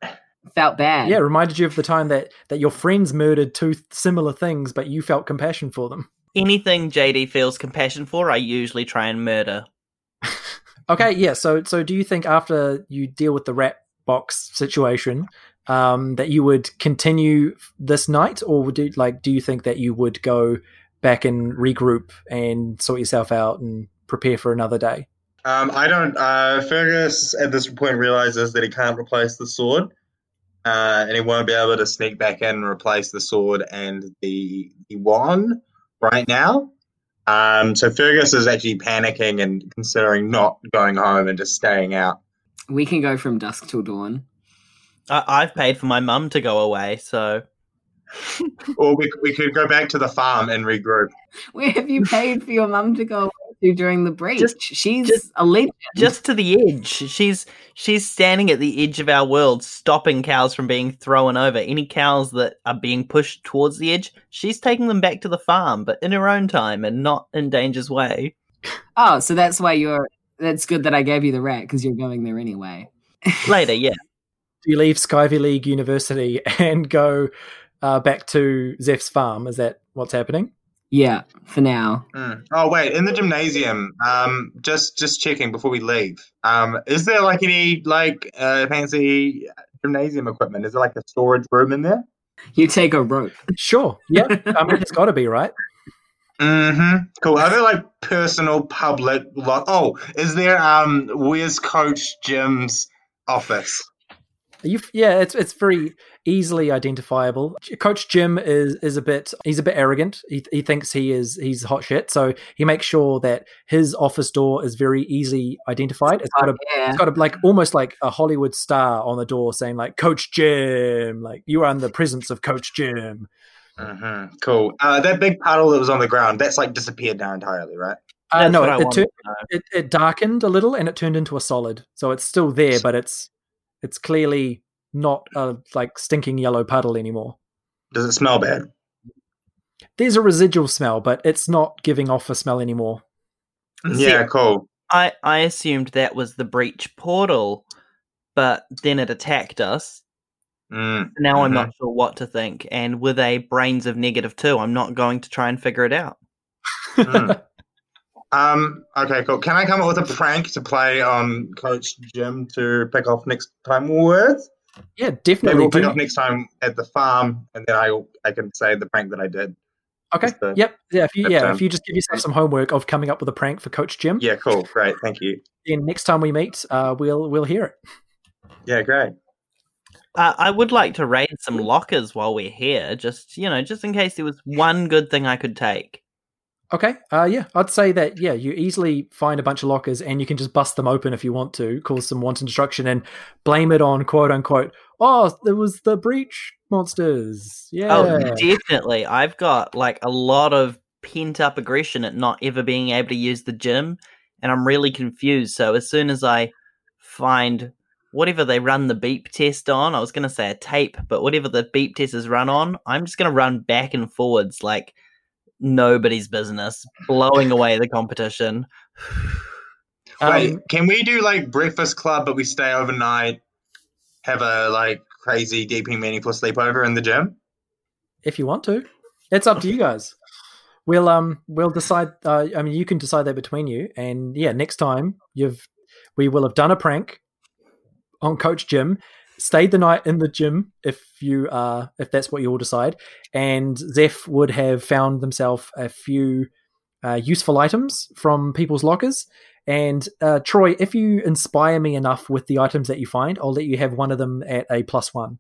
like, felt bad. yeah, it reminded you of the time that that your friends murdered two similar things, but you felt compassion for them. Anything JD feels compassion for, I usually try and murder. Okay, yeah. So, so do you think after you deal with the rat box situation, um, that you would continue this night, or would you like? Do you think that you would go back and regroup and sort yourself out and prepare for another day? Um, I don't. Uh, Fergus at this point realizes that he can't replace the sword, uh, and he won't be able to sneak back in and replace the sword and the the wand right now. Um, so Fergus is actually panicking and considering not going home and just staying out. We can go from dusk till dawn. I- I've paid for my mum to go away, so Or we, we could go back to the farm and regroup. Where have you paid for your mum to go to during the breach? Just- She's just- a legend. just to the edge. She's she's standing at the edge of our world, stopping cows from being thrown over. Any cows that are being pushed towards the edge, she's taking them back to the farm, but in her own time and not in danger's way. Oh, so that's why you're. That's good that I gave you the rat because you're going there anyway. Later, yeah. Do you leave Skyvy League University and go uh, back to Zeph's farm? Is that what's happening? Yeah, for now. Mm. Oh wait, in the gymnasium. Um, just just checking before we leave. Um, is there like any like uh, fancy gymnasium equipment? Is there like a storage room in there? You take a rope. Sure. Yeah. I mean, it's got to be right. Mm-hmm. Cool. Are there like personal public lo- Oh, is there um where's Coach Jim's office? You, yeah, it's it's very easily identifiable. Coach Jim is is a bit he's a bit arrogant. He he thinks he is he's hot shit, so he makes sure that his office door is very easily identified. It's got a Yeah. it's got a like almost like a Hollywood star on the door saying like Coach Jim, like you are in the presence of Coach Jim. Mm-hmm. Cool. Uh, that big puddle that was on the ground, that's like disappeared now entirely, right? Uh, no, I it, it, wanted tur- to know. it it darkened a little and it turned into a solid. So it's still there, but it's it's clearly not a like stinking yellow puddle anymore. Does it smell bad? There's a residual smell, but it's not giving off a smell anymore. See, Yeah, cool. I I assumed that was the breach portal, but then it attacked us. Mm. Now I'm Mhm. not sure what to think, and with a brains of negative two, I'm not going to try and figure it out. Mm. Um. Okay. Cool. Can I come up with a prank to play on Coach Jim to pick off next time with? Yeah, Maybe definitely. we'll pick do- off next time at the farm, and then I I can say the prank that I did. Okay. The- Yep. Yeah. If you yeah, um, if you just give yourself some homework of coming up with a prank for Coach Jim, Yeah. Cool. Great. Thank you. then next time we meet, uh, we'll we'll hear it. Yeah. Great. Uh, I would like to raid some lockers while we're here, just you know, just in case there was one good thing I could take. Okay. Uh, yeah, I'd say that. Yeah, you easily find a bunch of lockers, and you can just bust them open if you want to, cause some wanton destruction, and blame it on quote unquote. Oh, there was the breach monsters. Yeah. Oh, definitely. I've got like a lot of pent up aggression at not ever being able to use the gym, and I'm really confused. So as soon as I find whatever they run the beep test on, I was going to say a tape, but whatever the beep test is run on, I'm just going to run back and forwards like nobody's business, blowing away the competition. Wait, Um, can we do like breakfast club, but we stay overnight, have a like crazy, deeply meaningful sleepover in the gym? if you want to, it's up to you guys. We'll um we'll decide. Uh, I mean, you can decide that between you, and yeah, next time you've we will have done a prank on Coach Jim. Stayed the night in the gym if you uh if that's what you all decide, and Zeph would have found themselves a few uh, useful items from people's lockers. And uh, Troy, if you inspire me enough with the items that you find, I'll let you have one of them at a plus one.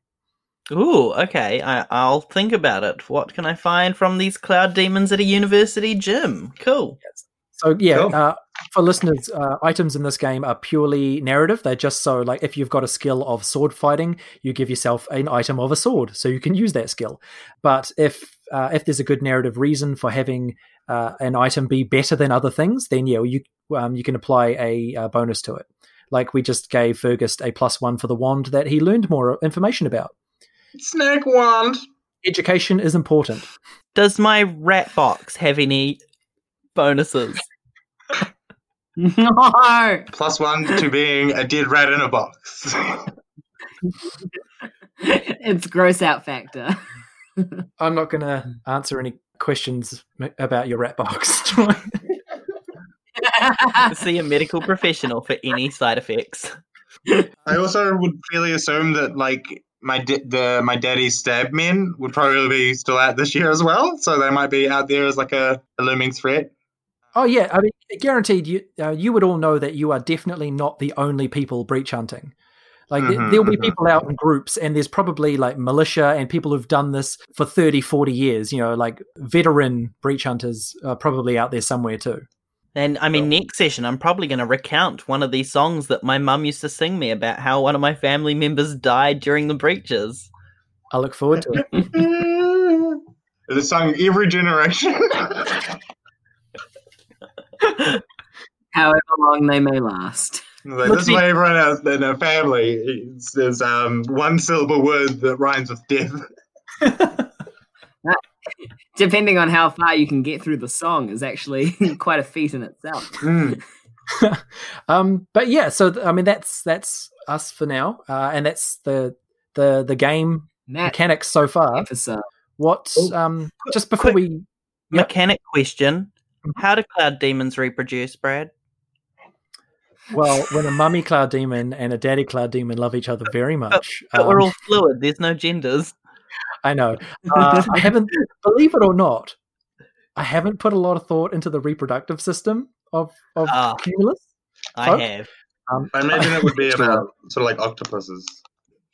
Ooh, okay. I, I'll think about it. What can I find from these cloud demons at a university gym? Cool. So yeah, Cool. uh, for listeners, uh, items in this game are purely narrative. They're just so like if you've got a skill of sword fighting, you give yourself an item of a sword, so you can use that skill. But if uh, if there's a good narrative reason for having uh, an item be better than other things, then yeah, you um, you can apply a, uh bonus to it. Like we just gave Fergus a plus one for the wand that he learned more information about. Snack wand. Education is important. Does my rat box have any bonuses? No. Plus one to being a dead rat in a box. it's gross out factor. I'm not going to answer any questions about your rat box. See a medical professional for any side effects. I also would fairly assume that like my da- the my daddy's stab men would probably be still out this year as well, so they might be out there as like a, a looming threat. Oh yeah, I mean, guaranteed you uh, you would all know that you are definitely not the only people breach hunting. Like th- Mhm, there'll be mhm. people out in groups and there's probably like militia and people who've done this for 30, 40 years, you know, like veteran breach hunters are probably out there somewhere too. And I mean, next session, I'm probably going to recount one of these songs that my mum used to sing me about how one of my family members died during the breaches. I look forward to it. It's a song every generation. However long they may last. Like, this is why everyone else in a family is, is um, one syllable word that rhymes with death. Depending on how far you can get through the song is actually quite a feat in itself. Mm. um, but yeah, so th- I mean that's that's us for now, uh, and that's the the the game That mechanics so far. episode. What Oh, um, just before quick- we Yep. Mechanic question. How do cloud demons reproduce, Brad? well, when a mummy cloud demon and a daddy cloud demon love each other very much, But we're um, all fluid, there's no genders. I know. Uh, I haven't, believe it or not, I haven't put a lot of thought into the reproductive system of of Ah. Cumulus. I folk? have. Um, I imagine it would be about sort of like octopuses.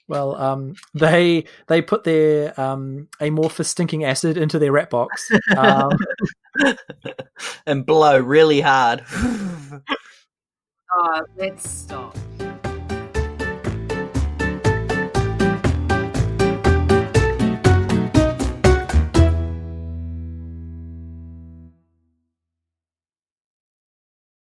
Well, um, they they put their um, amorphous stinking acid into their rat box. Um, and blow really hard. Oh, let's stop.